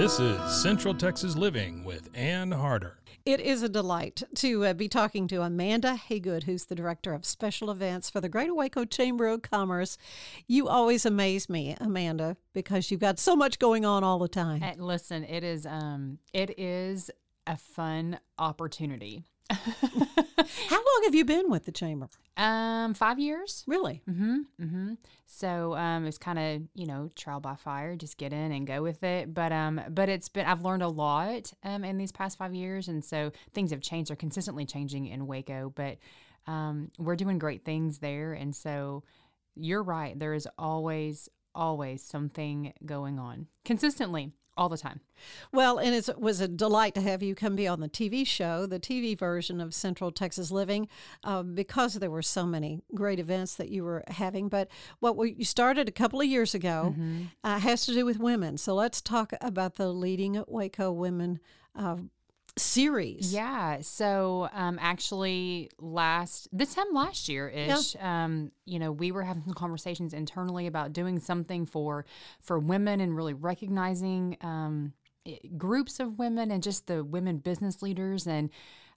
This is Central Texas Living with Ann Harder. It is a delight to uh, be talking to Amanda Haygood, who's the director of special events for the Greater Waco Chamber of Commerce. You always amaze me, Amanda, because you've got so much going on all the time. And listen, it is um, it is a fun opportunity. How long have you been with the chamber? Um, five years. Really? Mm-hmm. Mm-hmm. So um, it's kind of you know trial by fire, just get in and go with it. But um, but it's been I've learned a lot um in these past five years, and so things have changed. Are consistently changing in Waco, but um, we're doing great things there, and so you're right. There is always always something going on consistently all the time. Well, and it was a delight to have you come be on the TV show, the TV version of Central Texas Living, uh, because there were so many great events that you were having. But what we, you started a couple of years ago Mm-hmm. uh, has to do with women. So let's talk about the Leading Waco Women uh, series. Yeah. So um, actually, last this time last year ish, um, you know, we were having some conversations internally about doing something for for women and really recognizing um, groups of women and just the women business leaders and.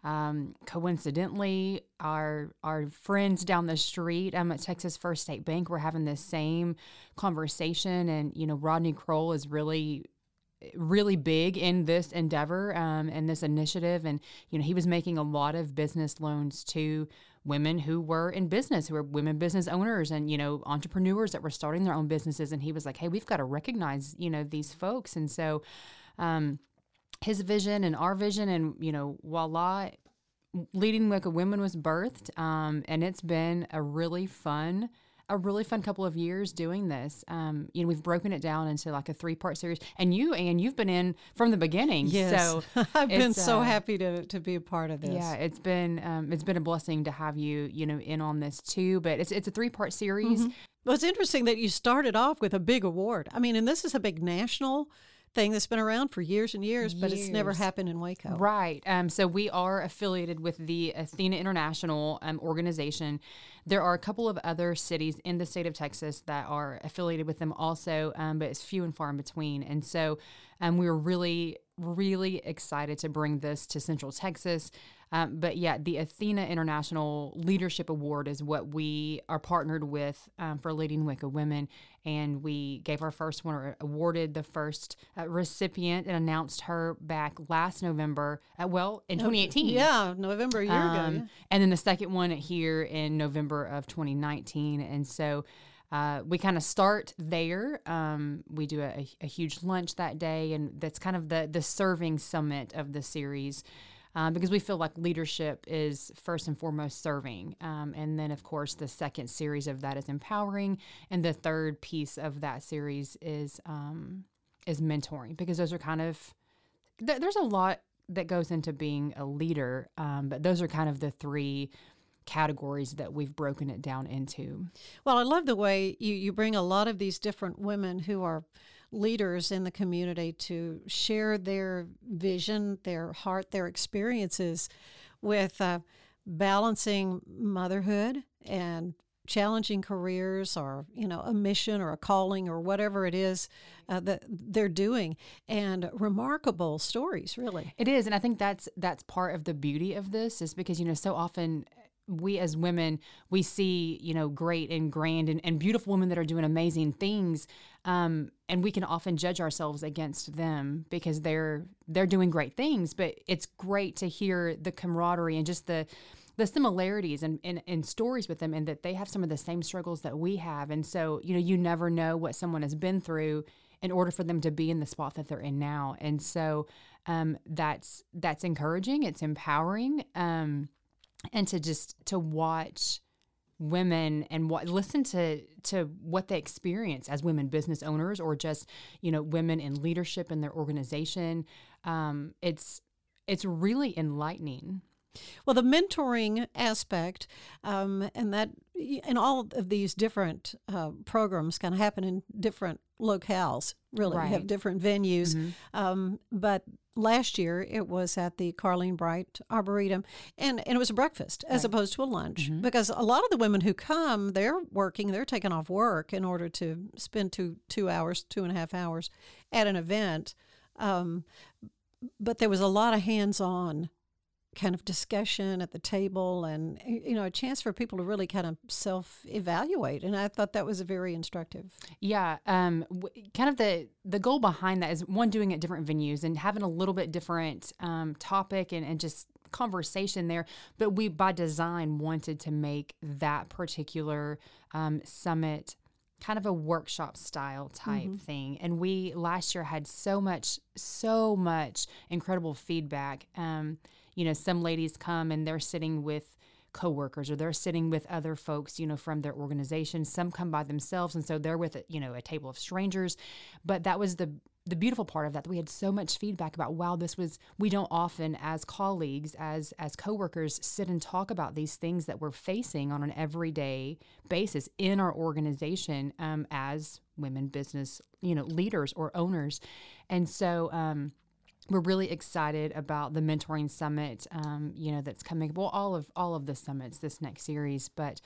Um, coincidentally, our our friends down the street um, at Texas First State Bank were having the same conversation, and you know Rodney Kroll is really really big in this endeavor um, and this initiative. And, you know, he was making a lot of business loans to women who were in business, who were women business owners and, you know, entrepreneurs that were starting their own businesses. And he was like, hey, we've got to recognize, you know, these folks. And so, um, his vision and our vision, and, you know, voila, leading Waco women was birthed um, and it's been a really fun a really fun couple of years doing this um, you know we've broken it down into like a three part series and you and you've been in from the beginning Yes. so I've been so uh, happy to, to be a part of this. yeah it's been um, it's been a blessing to have you you know in on this too but it's it's a three part series Well, it's interesting that you started off with a big award. I mean, and this is a big national thing that's been around for years and years, but it's never happened in Waco. Right. Um, so we are affiliated with the Athena International um, organization. There are a couple of other cities in the state of Texas that are affiliated with them also, um, but it's few and far in between. And so um, we were really, really excited to bring this to Central Texas. Um, but yeah, the Athena International Leadership Award is what we are partnered with um, for leading Waco women. And we gave our first one, or awarded the first uh, recipient and announced her back last November, uh, well, in 2018. Yeah, November a year ago. Um, yeah. And then the second one here in November of 2019. And so uh, we kind of start there. Um, we do a, a huge lunch that day, and that's kind of the the serving summit of the series. Um, because we feel like leadership is first and foremost serving. Um, and then, of course, the second series of that is empowering. And the third piece of that series is um, is mentoring, because those are kind of th- there's a lot that goes into being a leader, um, but those are kind of the three categories that we've broken it down into. Well, I love the way you, you bring a lot of these different women who are leaders in the community to share their vision, their heart, their experiences with uh, balancing motherhood and challenging careers or you know a mission or a calling or whatever it is uh, that they're doing and remarkable stories really it is and i think that's that's part of the beauty of this is because you know so often we as women we see you know great and grand and, and beautiful women that are doing amazing things um, and we can often judge ourselves against them because they're they're doing great things. But it's great to hear the camaraderie and just the the similarities and, and, and stories with them and that they have some of the same struggles that we have. And so you know you never know what someone has been through in order for them to be in the spot that they're in now. And so um, that's that's encouraging. It's empowering. Um, and to just to watch women and what listen to to what they experience as women business owners or just you know women in leadership in their organization um, it's it's really enlightening. Well, the mentoring aspect, um, and that, and all of these different uh, programs kind of happen in different locales. Really, right. have different venues. Mm-hmm. Um, but last year it was at the Carleen Bright Arboretum, and, and it was a breakfast as opposed to a lunch mm-hmm. because a lot of the women who come, they're working, they're taking off work in order to spend two two hours, two and a half hours at an event. Um, but there was a lot of hands on kind of discussion at the table and you know a chance for people to really kind of self-evaluate and i thought that was a very instructive yeah um, w- kind of the the goal behind that is one doing it different venues and having a little bit different um, topic and, and just conversation there but we by design wanted to make that particular um, summit kind of a workshop style type mm-hmm. thing. And we last year had so much, so much incredible feedback. Um, you know, some ladies come and they're sitting with coworkers or they're sitting with other folks, you know, from their organization. Some come by themselves and so they're with, you know, a table of strangers. But that was the the beautiful part of that, that we had so much feedback about wow this was we don't often as colleagues as as coworkers sit and talk about these things that we're facing on an everyday basis in our organization um, as women business you know leaders or owners and so um, we're really excited about the mentoring summit um, you know that's coming well all of all of the summits this next series but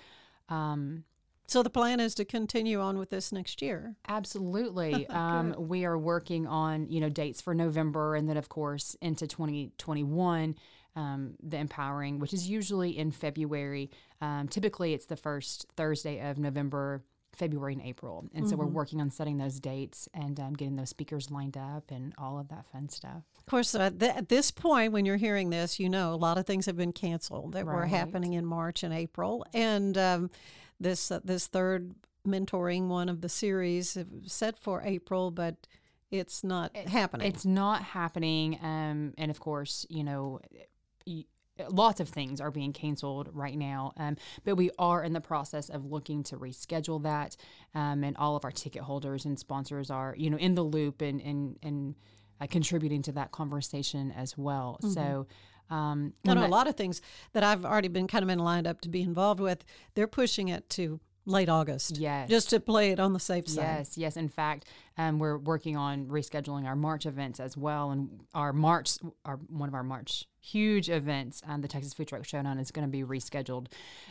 um, so the plan is to continue on with this next year. Absolutely. um, we are working on you know dates for November, and then of course into 2021, um, the empowering, which is usually in February. Um, typically, it's the first Thursday of November. February and April. And mm-hmm. so we're mm-hmm. working on setting those dates and um, getting those speakers lined up and all of that fun stuff. Of course, uh, th- at this point, when you're hearing this, you know a lot of things have been canceled that right. were happening in March and April. And um, this, uh, this third mentoring one of the series set for April, but it's not it, happening. It's not happening. Um, and of course, you know, lots of things are being canceled right now. Um, but we are in the process of looking to reschedule that. Um, and all of our ticket holders and sponsors are, you know, in the loop and, and, and uh, contributing to that conversation as well. Mm-hmm. So, um, a lot of things that I've already been kind of been lined up to be involved with. They're pushing it to late August. Yes. Just to play it on the safe side. Yes, yes. In fact, um, we're working on rescheduling our March events as well. And our March, our one of our March huge events, um, the Texas Food Truck Showdown, is going to be rescheduled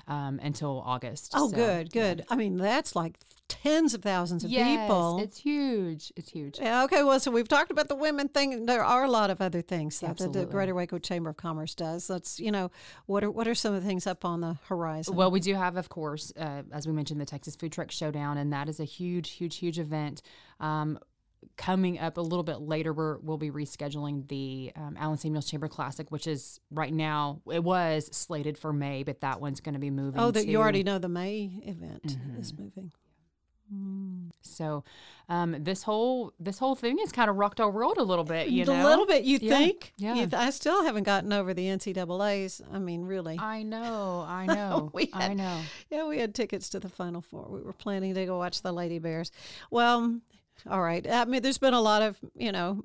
um, until August. Oh, so, good, good. Yeah. I mean, that's like tens of thousands of yes, people. It's huge. It's huge. Yeah, okay, well, so we've talked about the women thing. There are a lot of other things that the, the Greater Waco Chamber of Commerce does. Let's, you know, what are what are some of the things up on the horizon? Well, we do have, of course, uh, as we mentioned, the Texas Food Truck Showdown, and that is a huge, huge, huge event. Um, coming up a little bit later, we will be rescheduling the um, Allen Samuels Chamber Classic, which is right now it was slated for May, but that one's going to be moving. Oh, that you already know the May event mm-hmm. is moving. Mm. So, um, this whole this whole thing has kind of rocked our world a little bit. You know, a little bit. You yeah. think? Yeah. You th- I still haven't gotten over the NCAA's. I mean, really. I know. I know. we had, I know. Yeah, we had tickets to the Final Four. We were planning to go watch the Lady Bears. Well, all right. I mean, there's been a lot of you know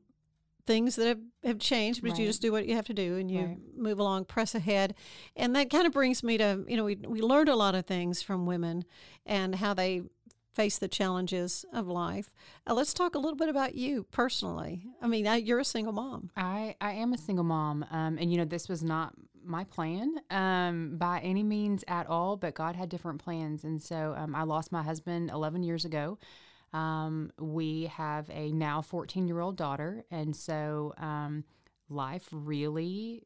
things that have, have changed, but right. you just do what you have to do and you right. move along, press ahead. And that kind of brings me to, you know, we, we learned a lot of things from women and how they face the challenges of life. Uh, let's talk a little bit about you personally. I mean, I, you're a single mom. I, I am a single mom. Um, and, you know, this was not my plan um, by any means at all, but God had different plans. And so um, I lost my husband 11 years ago. Um, we have a now 14 year old daughter. And so um, life really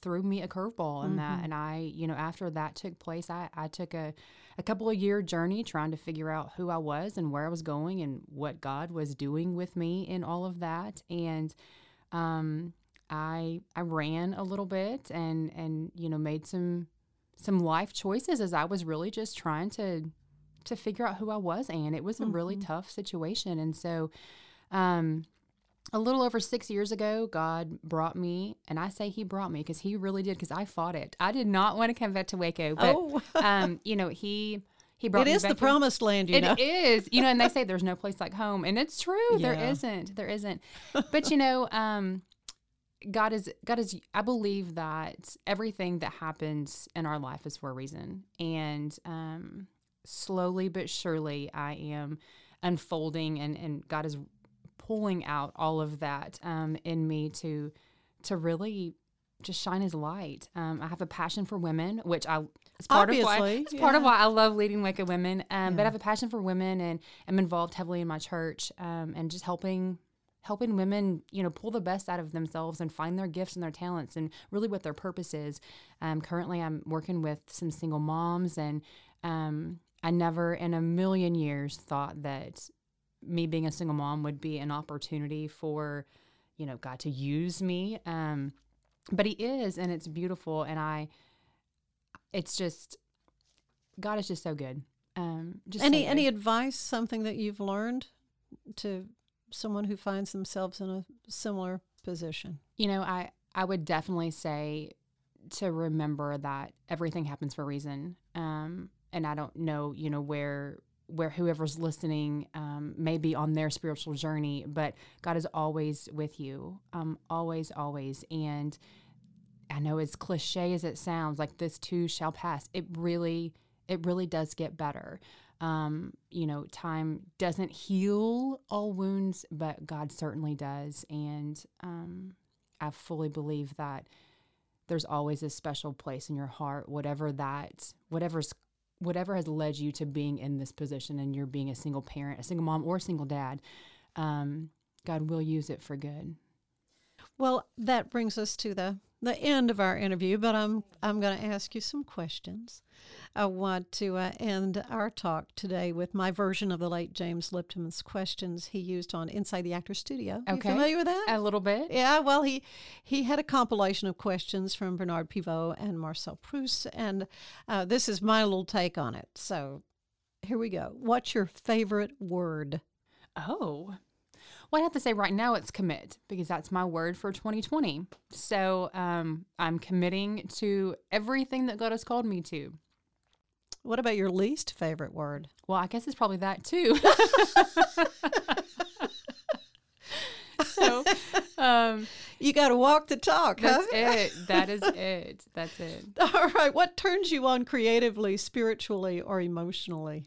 threw me a curveball in mm-hmm. that. And I, you know, after that took place, I, I took a, a couple of year journey trying to figure out who I was and where I was going and what God was doing with me in all of that. And, um, I I ran a little bit and and you know made some some life choices as I was really just trying to to figure out who I was and it was a mm-hmm. really tough situation and so um a little over 6 years ago God brought me and I say he brought me cuz he really did cuz I fought it. I did not want to come back to Waco but oh. um you know he he brought me it is the promised land you it know it is you know and they say there's no place like home and it's true yeah. there isn't there isn't but you know um God is God is I believe that everything that happens in our life is for a reason. And um slowly but surely I am unfolding and, and God is pulling out all of that um in me to to really just shine his light. Um, I have a passion for women, which I it's part Obviously, of why it's yeah. part of why I love leading Waco Women. Um, yeah. But I have a passion for women and am involved heavily in my church um, and just helping helping women, you know, pull the best out of themselves and find their gifts and their talents and really what their purpose is. Um, currently, I'm working with some single moms, and um, I never in a million years thought that me being a single mom would be an opportunity for, you know, God to use me. Um, but He is, and it's beautiful, and I, it's just, God is just so good. Um, just any so any advice, something that you've learned to someone who finds themselves in a similar position? You know, I I would definitely say to remember that everything happens for a reason. Um, and I don't know, you know, where where whoever's listening um, may be on their spiritual journey, but God is always with you, um, always, always. And I know as cliche as it sounds, like this too shall pass. It really, it really does get better. Um, you know, time doesn't heal all wounds, but God certainly does. And um, I fully believe that there's always a special place in your heart, whatever that, whatever's, whatever has led you to being in this position and you're being a single parent, a single mom, or a single dad. Um, God will use it for good. Well, that brings us to the the end of our interview, but I'm I'm going to ask you some questions. I want to uh, end our talk today with my version of the late James Lipton's questions he used on Inside the Actor Studio. Okay. You familiar with that? A little bit. Yeah. Well, he he had a compilation of questions from Bernard Pivot and Marcel Proust, and uh, this is my little take on it. So here we go. What's your favorite word? Oh. Well, I have to say right now it's commit because that's my word for 2020. So um, I'm committing to everything that God has called me to. What about your least favorite word? Well, I guess it's probably that too. so um, you got to walk the talk. That's huh? it. That is it. That's it. All right. What turns you on creatively, spiritually, or emotionally?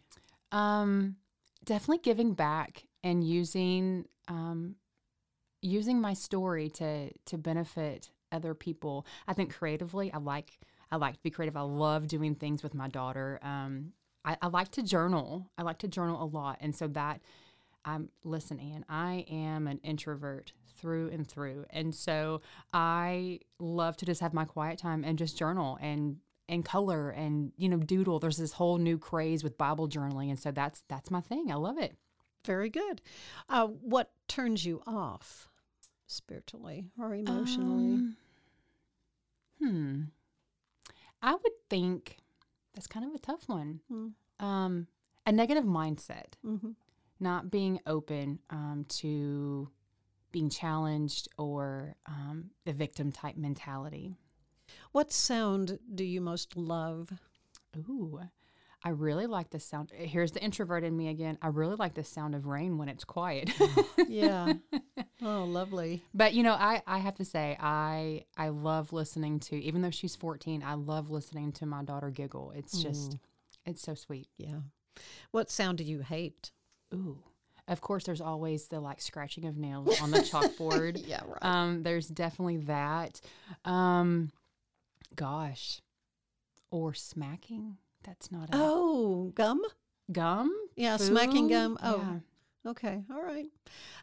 Um, definitely giving back and using um, using my story to to benefit other people. I think creatively, I like I like to be creative. I love doing things with my daughter. Um, I, I like to journal. I like to journal a lot, and so that I'm listen, Anne. I am an introvert through and through, and so I love to just have my quiet time and just journal and and color and you know doodle. There's this whole new craze with Bible journaling, and so that's that's my thing. I love it. Very good. Uh, what turns you off spiritually or emotionally? Um, hmm. I would think that's kind of a tough one. Mm. Um, a negative mindset, mm-hmm. not being open um, to being challenged or um, the victim type mentality. What sound do you most love? Ooh, I really like the sound. Here's the introvert in me again. I really like the sound of rain when it's quiet. yeah. Oh, lovely. But you know, I I have to say I I love listening to even though she's 14, I love listening to my daughter giggle. It's just mm. it's so sweet. Yeah. What sound do you hate? Ooh. Of course, there's always the like scratching of nails on the chalkboard. yeah, right. Um, there's definitely that. Um, Gosh. Or smacking? That's not a Oh, gum? gum? Yeah, smacking gum. Oh, Yeah. okay. All right.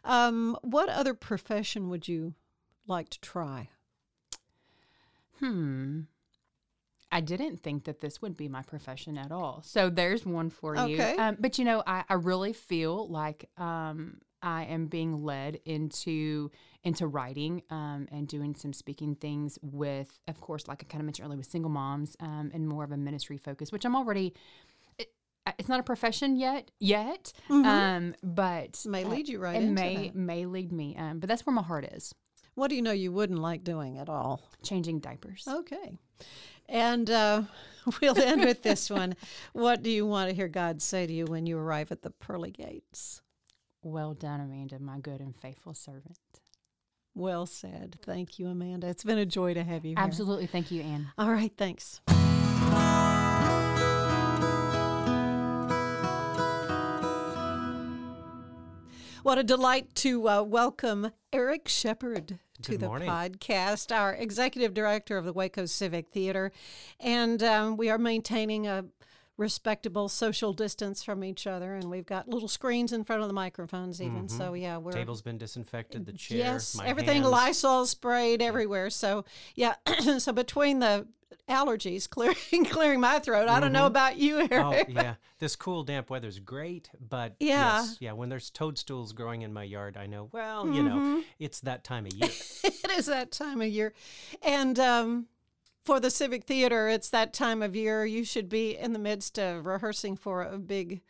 Um, what other profession would you like to try? Hmm. I didn't think that this would be my profession at all. So there's one for you. Okay. Um, but you know, I, I really feel like um, I am being led into into writing um, and doing some speaking things with, of course, like I kind of mentioned earlier, with single moms um, and more of a ministry focus, which I'm already. It, it's not a profession yet, yet, um, but Mm-hmm. May lead you right it into may that. may lead me. Um, but that's where my heart is. What do you know you wouldn't like doing at all? Changing diapers. Okay. And uh, we'll end with this one. What do you want to hear God say to you when you arrive at the pearly gates? Well done, Amanda, my good and faithful servant. Well said. Thank you, Amanda. It's been a joy to have you here. Absolutely. Thank you, Anne. All right. Thanks. What a delight to uh, welcome Eric Shepard to Good the morning. podcast, our executive director of the Waco Civic Theater. And um, we are maintaining a respectable social distance from each other. And we've got little screens in front of the microphones, even. So, yeah, we're. Table's been disinfected. The chair, Yes, my everything hands. Lysol sprayed everywhere. So yeah, so between the allergies clearing clearing my throat, I don't know about you, Eric. Oh yeah, this cool damp weather's great, but Yeah. yes, yeah. When there's toadstools growing in my yard, I know. Well, you Mm-hmm. know, it's that time of year. it is that time of year, and um, for the Civic Theater, it's that time of year. You should be in the midst of rehearsing for a big,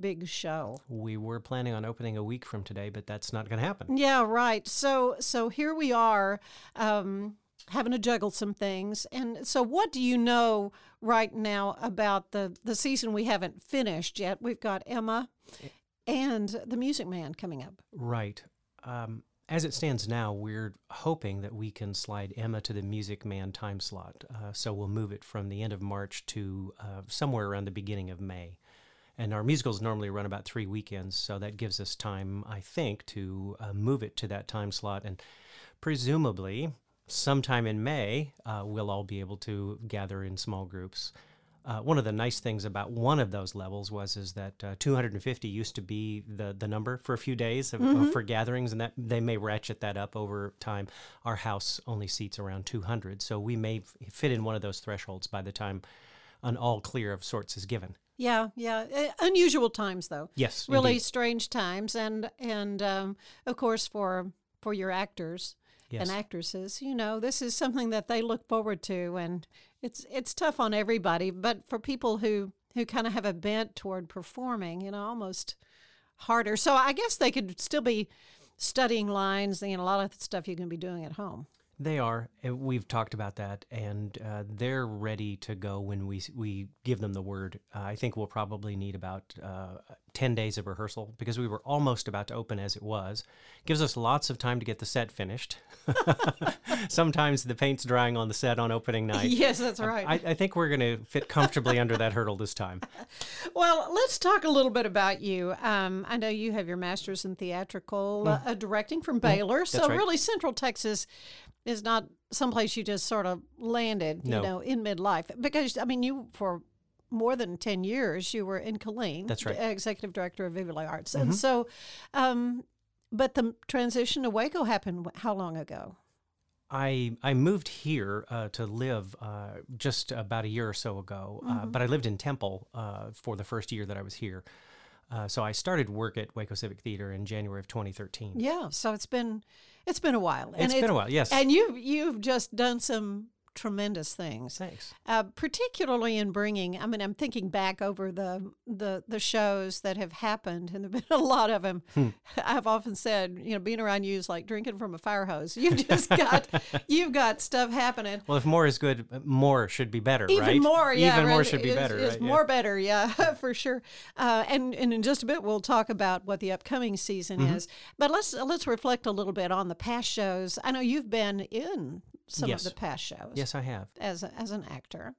big show. we were planning on opening a week from today, but that's not going to happen. Yeah, right. So so here we are, um, having to juggle some things. And so, what do you know right now about the the season we haven't finished yet? We've got Emma and the Music Man coming up. Right. Um, as it stands now, we're hoping that we can slide Emma to the Music Man time slot. Uh, so we'll move it from the end of March to uh, somewhere around the beginning of May. And our musicals normally run about three weekends, so that gives us time, I think, to uh, move it to that time slot. And presumably, sometime in May, uh, we'll all be able to gather in small groups. Uh, one of the nice things about one of those levels was is that uh, 250 used to be the the number for a few days of, of- for gatherings, and that they may ratchet that up over time. Our house only seats around 200, so we may f- fit in one of those thresholds by the time an all clear of sorts is given. Yeah, yeah. Uh, unusual times, though. Yes, really indeed. strange times, and and um, of course for for your actors Yes. and actresses, you know, this is something that they look forward to, and it's it's tough on everybody, but for people who who kind of have a bent toward performing, you know, almost harder. So I guess they could still be studying lines, you know, a lot of stuff you can be doing at home. They are. We've talked about that, and uh, they're ready to go when we we give them the word. Uh, I think we'll probably need about uh, ten days of rehearsal because we were almost about to open as it was. Gives us lots of time to get the set finished. Sometimes the paint's drying on the set on opening night. Yes, that's right. I, I think we're going to fit comfortably under that hurdle this time. Well, let's talk a little bit about you. Um, I know you have your master's in theatrical uh, uh, directing from Baylor, so Mm. right. really Central Texas is not someplace you just sort of landed, No. you know, in midlife. Because I mean, you for more than ten years you were in Killeen, That's right. executive director of Vive Les Arts, Mm-hmm. and so. Um, but the transition to Waco happened how long ago? I I moved here uh, to live uh, just about a year or so ago, uh, but I lived in Temple uh, for the first year that I was here. Uh, so I started work at Waco Civic Theater in January of 2013. Yeah, so it's been it's been a while, and It's been a while, yes. and you've you've just done some tremendous things. Thanks. uh, particularly in bringing. I mean, I'm thinking back over the the the shows that have happened, and there've been a lot of them. Hmm. I've often said, you know, being around you is like drinking from a fire hose. You've just got you've got stuff happening. Well, if more is good, more should be better, Even right? more, yeah. Even more should be is- better, Is right? Yeah. more better, yeah, for sure. Uh, and and in just a bit, we'll talk about what the upcoming season Mm-hmm. is. But let's let's reflect a little bit on the past shows. I know you've been in some Yes. of the past shows. Yes, I have. as a, as an actor.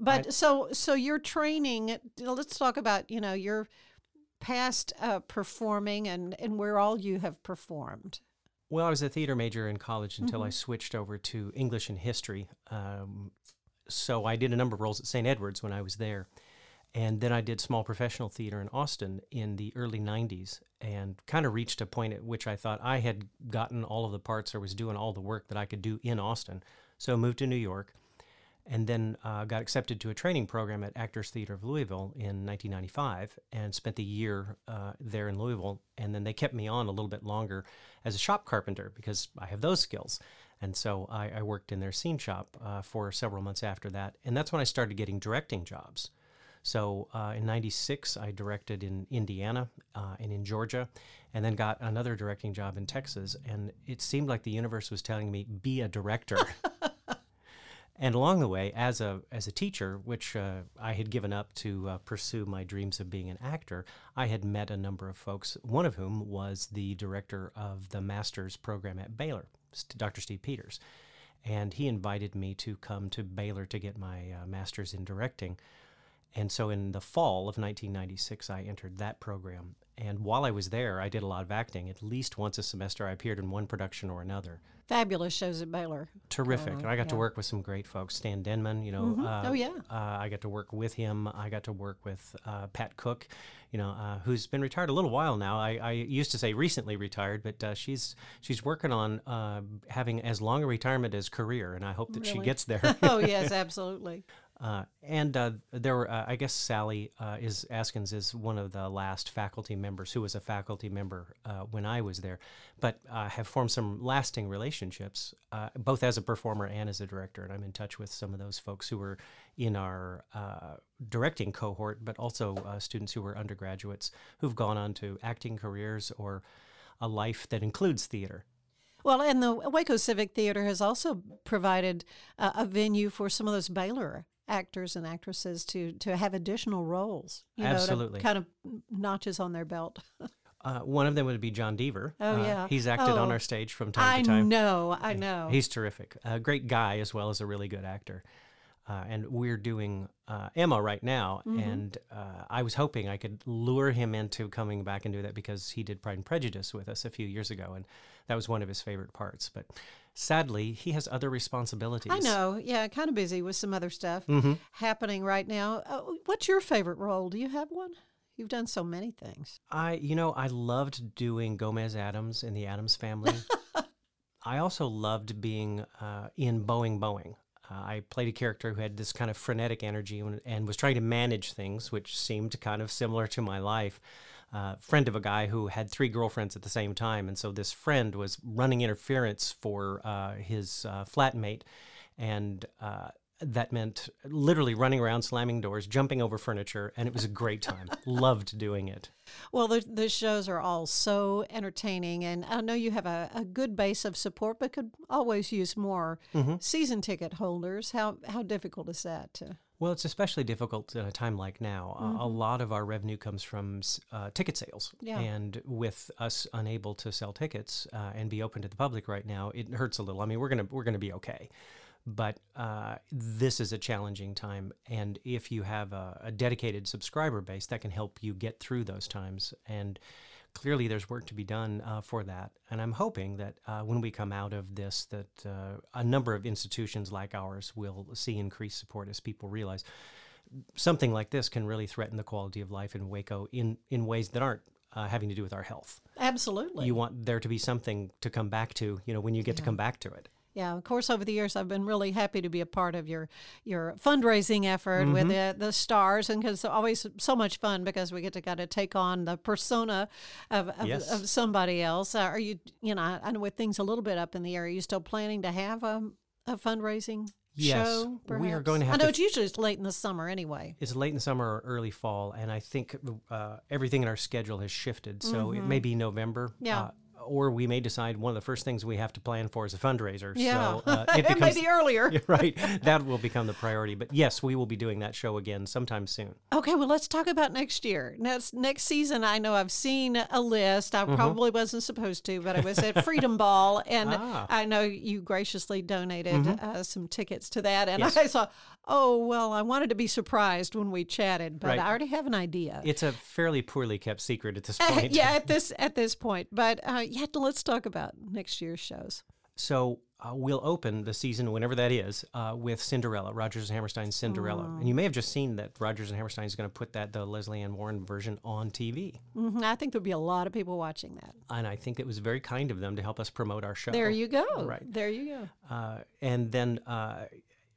But so so your training. Let's talk about you know your past uh, performing and and where all you have performed. Well, I was a theater major in college until I switched over to English and history. Um, so I did a number of roles at St. Edward's when I was there. And then I did small professional theater in Austin in the early 90s and kind of reached a point at which I thought I had gotten all of the parts or was doing all the work that I could do in Austin. So I moved to New York and then uh, got accepted to a training program at Actors Theater of Louisville in 1995 and spent the year uh, there in Louisville. And then they kept me on a little bit longer as a shop carpenter because I have those skills. And so I, I worked in their scene shop uh, for several months after that. And that's when I started getting directing jobs. So uh, in 96, I directed in Indiana uh, and in Georgia, and then got another directing job in Texas. And it seemed like the universe was telling me, be a director. and along the way, as a, as a teacher, which uh, I had given up to uh, pursue my dreams of being an actor, I had met a number of folks, one of whom was the director of the master's program at Baylor, Dr. Steve Peters. And he invited me to come to Baylor to get my uh, master's in directing. And so in the fall of 1996, I entered that program. And while I was there, I did a lot of acting. At least once a semester, I appeared in one production or another. Fabulous shows at Baylor. Terrific. Uh, I got yeah. to work with some great folks. Stan Denman, you know. Mm-hmm. Uh, oh, yeah. Uh, I got to work with him. I got to work with uh, Pat Cook, you know, uh, who's been retired a little while now. I, I used to say recently retired, but uh, she's she's working on having as long a retirement as career, and I hope that really? she gets there. oh, yes, absolutely. Uh, and uh, there were, uh, I guess, Sally uh, is Askins is one of the last faculty members who was a faculty member uh, when I was there, but have formed some lasting relationships, uh, both as a performer and as a director. And I'm in touch with some of those folks who were in our directing cohort, but also students who were undergraduates who've gone on to acting careers or a life that includes theater. Well, and the Waco Civic Theater has also provided uh, a venue for some of those Baylor actors and actresses to to have additional roles. You Absolutely, know, kind of notches on their belt. Uh, one of them would be John Deaver. Oh uh, yeah, he's acted oh, on our stage from time I to time. I know, I know. He's terrific. A great guy as well as a really good actor. Uh, and we're doing uh, Emma right now, mm-hmm. and uh, I was hoping I could lure him into coming back and do that because he did Pride and Prejudice with us a few years ago, and that was one of his favorite parts. But sadly, he has other responsibilities. I know. Yeah, kind of busy with some other stuff mm-hmm. happening right now. Uh, what's your favorite role? Do you have one? You've done so many things. I, you know, I loved doing Gomez Addams in the Addams family. I also loved being uh, in Boeing Boeing. Uh, I played a character who had this kind of frenetic energy and, and, was trying to manage things, which seemed kind of similar to my life uh, friend of a guy who had three girlfriends at the same time, and so this friend was running interference for uh, his uh, flatmate, and uh, that meant literally running around, slamming doors, jumping over furniture, and it was a great time. Loved doing it. Well, the, the shows are all so entertaining, and I know you have a, a good base of support, but could always use more mm-hmm. season ticket holders. How how difficult is that to? Well, it's especially difficult in a time like now. Mm-hmm. Uh, a lot of our revenue comes from uh, ticket sales. Yeah. And with us unable to sell tickets uh, and be open to the public right now, it hurts a little. I mean, we're gonna we're gonna be okay, but uh, this is a challenging time. And if you have a, a dedicated subscriber base, that can help you get through those times. And clearly there's work to be done uh, for that. And I'm hoping that uh, when we come out of this, that uh, a number of institutions like ours will see increased support as people realize something like this can really threaten the quality of life in Waco in, in ways that aren't uh, having to do with our health. Absolutely. You want there to be something to come back to, you know, when you get yeah. to come back to it. Yeah, of course. Over the years, I've been really happy to be a part of your your fundraising effort mm-hmm. with the the stars, and because it's always so much fun because we get to kind of take on the persona of of, yes. of somebody else. Uh, are you, you know, I know with things a little bit up in the air. Are you still planning to have a, a fundraising? Yes, show, we are going to have. I know it's usually it's late in the summer anyway. It's late in the summer or early fall, and I think uh, everything in our schedule has shifted. So mm-hmm. it may be November. Yeah. Uh, or we may decide one of the first things we have to plan for is a fundraiser. Yeah, so, uh, it, it, becomes, may be earlier. right, that will become the priority. But yes, we will be doing that show again sometime soon. Okay, well, let's talk about next year. Next next season, I know I've seen a list. I mm-hmm. probably wasn't supposed to, but I was at Freedom Ball, and ah. I know you graciously donated mm-hmm. uh, some tickets to that. And yes. I thought, oh well, I wanted to be surprised when we chatted, but right. I already have an idea. It's a fairly poorly kept secret at this point. yeah, at this at this point. But uh, yeah, let's talk about next year's shows. So uh, we'll open the season, whenever that is, uh, with Cinderella, Rodgers and Hammerstein's Cinderella. And you may have just seen that Rodgers and Hammerstein is going to put that, the Lesley Ann Warren version, on TV. hmm I think there'll be a lot of people watching that. And I think it was very kind of them to help us promote our show. There you go. Right. There you go. Uh, and then uh,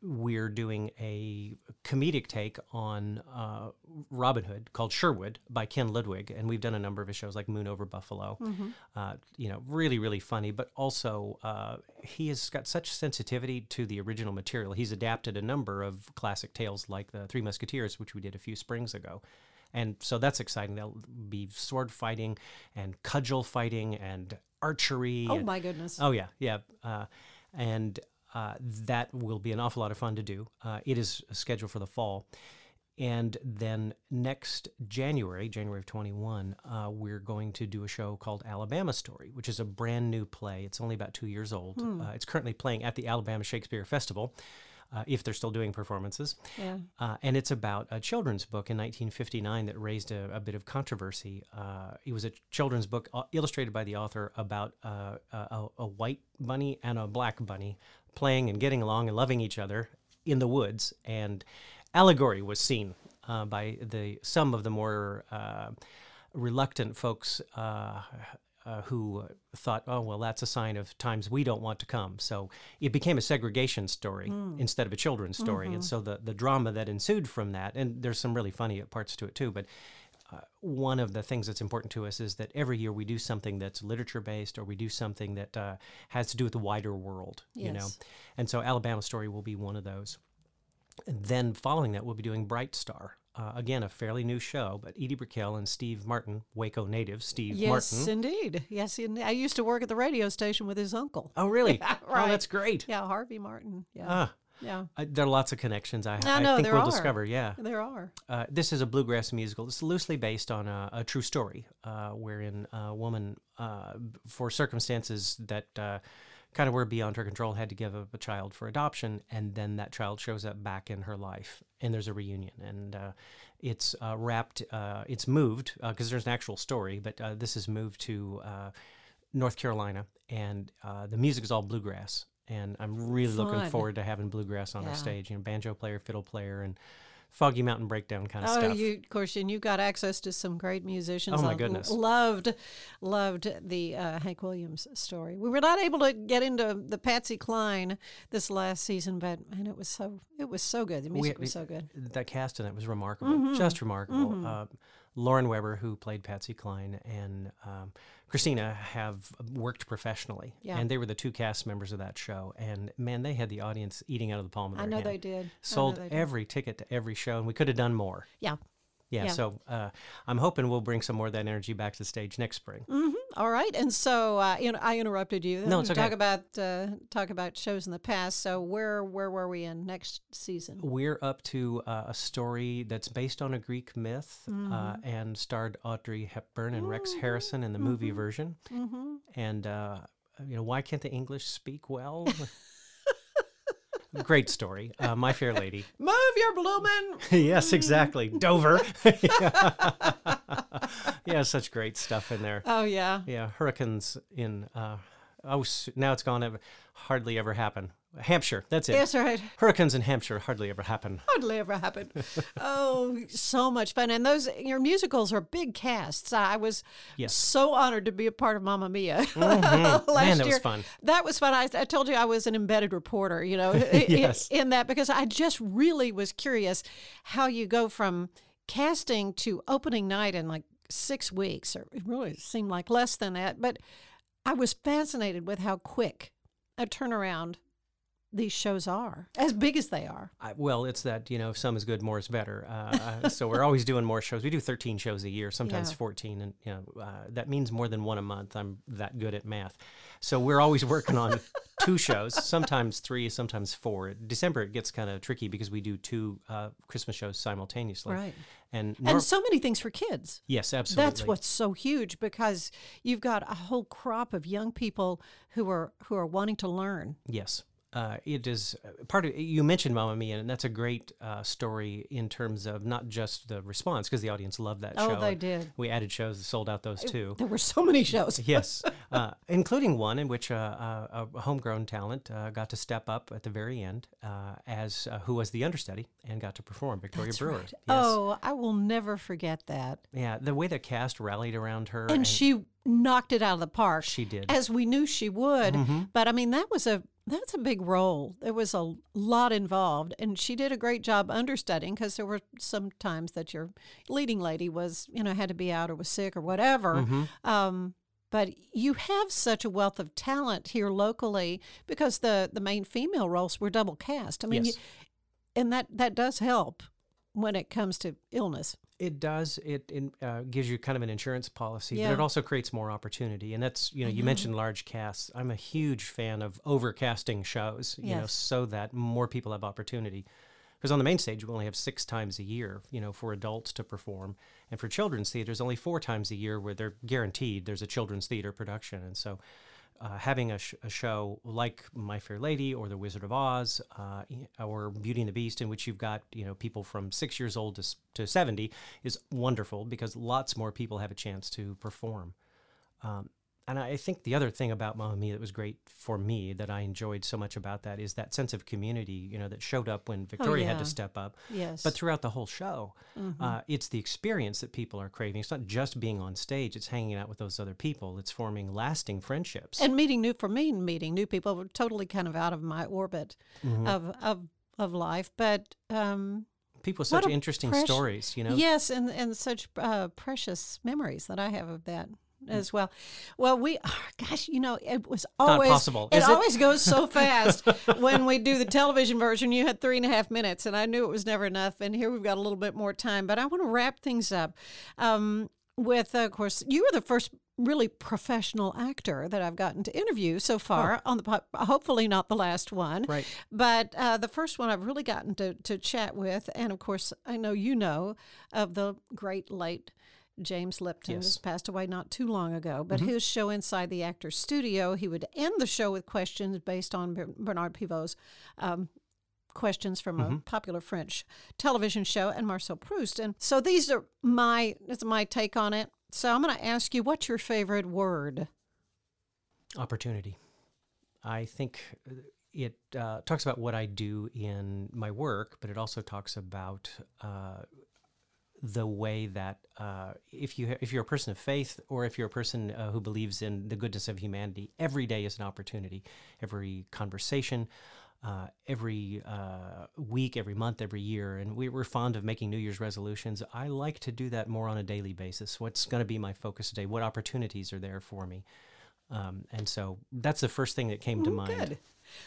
we're doing a comedic take on uh, Robin Hood called Sherwood by Ken Ludwig, and we've done a number of his shows like Moon Over Buffalo. Uh, you know, really, really funny, but also uh, he has got such sensitivity to the original material. He's adapted a number of classic tales like the Three Musketeers, which we did a few springs ago. And so that's exciting. There'll be sword fighting and cudgel fighting and archery. Oh and- my goodness. Oh yeah, yeah, uh, and uh, that will be an awful lot of fun to do. Uh, it is scheduled for the fall, and then next January, January of twenty one, uh, we're going to do a show called Alabama Story, which is a brand new play. It's only about two years old. Uh, it's currently playing at the Alabama Shakespeare Festival. Uh, if they're still doing performances. Yeah. Uh, and it's about a children's book in 1959 that raised a, a bit of controversy. Uh, it was a children's book uh, illustrated by the author about uh, a, a white bunny and a black bunny playing and getting along and loving each other in the woods. And allegory was seen uh, by the some of the more uh, reluctant folks. Uh, uh, who thought, oh, well, that's a sign of times we don't want to come. So it became a segregation story instead of a children's story. And so the, the drama that ensued from that, and there's some really funny parts to it too, but uh, one of the things that's important to us is that every year we do something that's literature based or we do something that uh, has to do with the wider world, you know. And so Alabama Story will be one of those. And then following that, we'll be doing Bright Star. Uh, again, a fairly new show, but Edie Brickell and Steve Martin, Waco native Steve Yes, Martin. indeed. Yes, indeed. I used to work at the radio station with his uncle. Oh, really? Yeah, Oh, that's great. Yeah, Harvey Martin. Yeah. Ah, yeah. I, there are lots of connections. I, I know, think there we'll are. discover. Yeah. There are. Uh, this is a bluegrass musical. It's loosely based on a, a true story, uh, wherein a woman, uh, for circumstances that uh, kind of were beyond her control, had to give up a child for adoption, and then that child shows up back in her life, and there's a reunion, and uh, it's uh, wrapped. Uh, it's moved because there's an actual story, but uh, this is moved to uh, North Carolina, and uh, the music is all bluegrass. And I'm really looking forward to having bluegrass on Yeah. our stage. You know, banjo player, fiddle player, and Foggy Mountain Breakdown kind of Oh, stuff. you of course, and you got access to some great musicians. Oh, my I goodness. loved, loved the uh, Hank Williams story. We were not able to get into the Patsy Cline this last season, but man, it was so it was so good. The We- music was so good. That cast in it was remarkable, Mm-hmm. just remarkable. Uh, Lauren Weber, who played Patsy Cline, and um, Christina have worked professionally, Yeah. and they were the two cast members of that show. And man, they had the audience eating out of the palm of I their know hand. they did. I know Sold they did. Sold every ticket to every show, and we could have done more. Yeah. Yeah, Yeah. so uh, I'm hoping we'll bring some more of that energy back to the stage next spring. All right, and so uh, you know, I interrupted you. No, it's okay. Talk about uh, talk about shows in the past. So where where were we in next season? We're up to uh, a story that's based on a Greek myth Mm-hmm. uh, and starred Audrey Hepburn and Rex Harrison in the movie Mm-hmm. version. And, uh, you know, why can't the English speak well? Great story. Uh, My Fair Lady. Move your bloomin'. yes, exactly. Dover. yeah, such great stuff in there. Oh yeah. Yeah, hurricanes in. Uh, oh, s- now it's gone. Hardly ever happen. Hampshire. That's it. Yes, right. Hurricanes in Hampshire hardly ever happen. Hardly ever happen. oh, so much fun. And those your musicals are big casts. I was Yes. so honored to be a part of Mamma Mia last mm-hmm. Man, that was year. fun. That was fun. I, I told you I was an embedded reporter, you know, Yes. in, that because I just really was curious how you go from casting to opening night in like six weeks, or it really seemed like less than that. But I was fascinated with how quick a turnaround these shows are, as big as they are. I, well, it's that you know, if some is good, more is better. Uh, uh, so we're always doing more shows. We do 13 shows a year, sometimes Yeah. 14, and you know uh, that means more than one a month. I'm that good at math, so we're always working on two shows, sometimes three, sometimes four. December it gets kind of tricky because we do two uh, Christmas shows simultaneously, Right. And, nor- and so many things for kids. yes, absolutely. That's what's so huge because you've got a whole crop of young people who are who are wanting to learn. Yes. Uh, it is uh, part of you mentioned Mamma Mia, and that's a great uh, story in terms of not just the response because the audience loved that Oh, show. Oh, they did. We added shows that sold out those too. There were so many shows. yes, uh, including one in which uh, uh, a homegrown talent uh, got to step up at the very end uh, as uh, who was the understudy and got to perform Victoria That's Brewer. right. Yes. Oh, I will never forget that. yeah, the way the cast rallied around her, And, she knocked it out of the park. She did. as we knew she would. Mhm. But I mean, that was a that's a big role. There was a lot involved, and she did a great job understudying because there were some times that your leading lady was, you know, had to be out or was sick or whatever. Mhm. Um, but you have such a wealth of talent here locally because the the main female roles were double cast. I mean, Yes. you, and that that does help when it comes to illness. It does. It, it uh, gives you kind of an insurance policy, Yeah. but it also creates more opportunity. And that's you know you mentioned large casts. I'm a huge fan of overcasting shows. You know, so that more people have opportunity. Because on the main stage, we only have six times a year, you know, for adults to perform, and for children's theaters, only four times a year where they're guaranteed there's a children's theater production. And so, uh, having a, sh- a show like My Fair Lady or The Wizard of Oz uh, or Beauty and the Beast, in which you've got you know people from six years old to, to seventy, is wonderful because lots more people have a chance to perform. Um, and I think the other thing about Mamma Mia that was great for me that I enjoyed so much about that is that sense of community, you know, that showed up when Victoria had yeah. to step up. Yes, But throughout the whole show, uh, it's the experience that people are craving. It's not just being on stage; it's hanging out with those other people. It's forming lasting friendships. and meeting new for me meeting new people were totally kind of out of my orbit Mm-hmm. of of of life but um people such interesting preci- stories, you know. yes and and such uh, precious memories that i have of that as well. Well we are gosh you know it was Not always possible, it it? always goes so fast when we do the television version. You had three and a half minutes and i knew it was never enough and here we've got a little bit more time but i want to wrap things up um, with uh, of course you were the first really professional actor that I've gotten to interview so far on the po- hopefully not the last one. Right. but uh, the first one I've really gotten to, to chat with and of course I know you know of the great late James Lipton Yes. just passed away not too long ago but his show inside the actor's studio he would end the show with questions based on Bernard Pivot's um, questions from a popular French television show and Marcel Proust. And so these are my is my take on it. So I'm going to ask you, what's your favorite word? opportunity. I think uh, it uh, talks about what I do in my work, but it also talks about uh, the way that uh, if you if you're a person of faith or if you're a person uh, who believes in the goodness of humanity, every day is an opportunity. Every conversation. Uh, every uh, week, every month, every year, and we, we're fond of making New Year's resolutions. I like to do that more on a daily basis. What's going to be my focus today? What opportunities are there for me? Um, and so that's the first thing that came to mind. Good.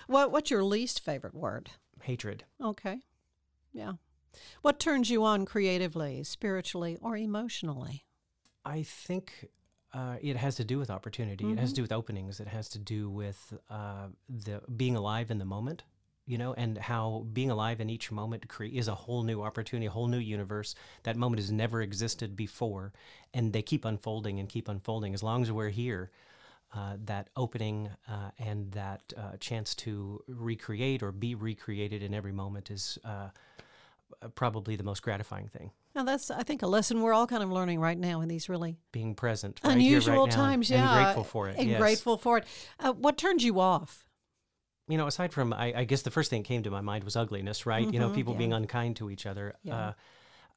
What what's your least favorite word? Hatred. Okay. Yeah. What turns you on creatively, spiritually, or emotionally? I think uh, it has to do with opportunity. It has to do with openings. It has to do with uh, the being alive in the moment. You know, and how being alive in each moment cre- is a whole new opportunity, a whole new universe. That moment has never existed before, and they keep unfolding and keep unfolding as long as we're here. Uh, that opening uh, and that uh, chance to recreate or be recreated in every moment is uh, probably the most gratifying thing. Now that's I think a lesson we're all kind of learning right now in these really Being present, right unusual right times. and yeah, grateful for it. And yes. grateful for it. Uh, what turns you off? you know, aside from, I, I guess the first thing that came to my mind was ugliness, right? you know, Mhm, people yeah. being unkind to each other. Yeah.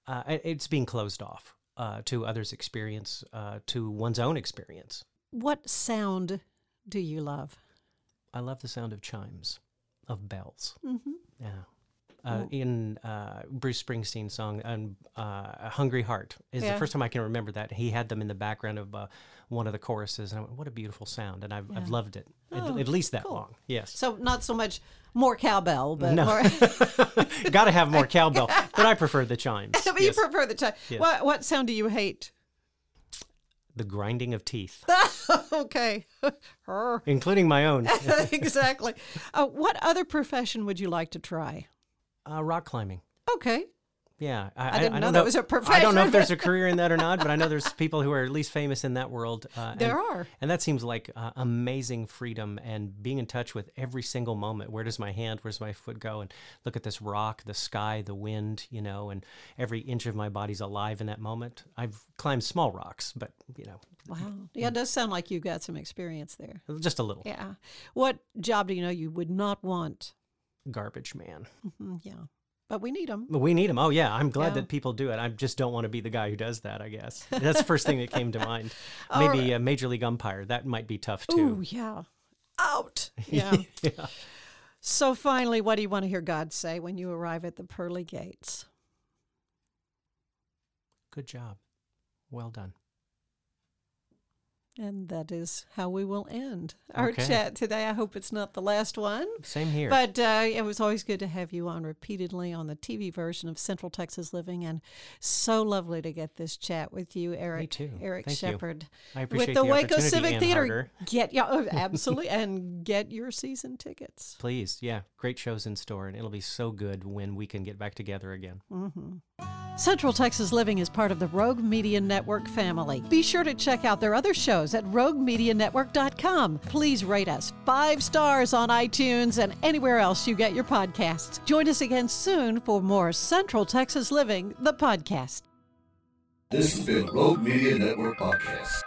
Uh, uh, it's being closed off uh, to others' experience, uh, to one's own experience. What sound do you love? I love the sound of chimes, of bells. Mm-hmm. Yeah. Uh, in uh, Bruce Springsteen's song um, uh, "A "Hungry Heart" is Yeah. the first time I can remember that he had them in the background of uh, one of the choruses, and I went, "What a beautiful sound!" And I've, I've loved it at, Oh, at least that cool. long. Yes, So not so much more cowbell, but No. more. got to have more cowbell, but I prefer the chimes. but you prefer the time. Yes. What what sound do you hate? the grinding of teeth, okay, including my own. exactly. Uh, what other profession would you like to try? Uh, rock climbing. Okay, Yeah, I didn't know don't that was a I don't know if there's a career in that or not, but I know there's people who are at least famous in that world. Uh, and- There are. and that seems like uh, amazing freedom and being in touch with every single moment. Where does my hand, where's my foot go? And look at this rock, the sky, the wind, you know, and every inch of my body's alive in that moment. I've climbed small rocks, but you know, Wow. Yeah, it does sound like you got some experience there. just a little Yeah. What job do you know you would not want? Garbage man. Mm, yeah. But we need them. We need them. Oh yeah, I'm glad Yeah. that people do it. I just don't want to be the guy who does that. I guess that's the first thing that came to mind. Maybe a major league umpire. That might be tough too. Ooh, yeah. Out. Yeah. yeah. so finally, what do you want to hear God say when you arrive at the pearly gates? Good job. Well done. And that is how we will end our Okay. chat today. I hope it's not the last one. Same here. But uh, it was always good to have you on repeatedly on the TV version of Central Texas Living, and so lovely to get this chat with you, Eric. Me too. Eric Thank you. Shepherd I with appreciate the, the Waco Civic Ann Theater. Harder. Get yeah, oh, absolutely, and get your season tickets. Please, yeah, great shows in store, and it'll be so good when we can get back together again. Central Texas Living is part of the Rogue Media Network family. Be sure to check out their other shows at roguemedianetwork.com. Please rate us five stars on iTunes and anywhere else you get your podcasts. Join us again soon for more Central Texas Living, the podcast. This has been Rogue Media Network podcast.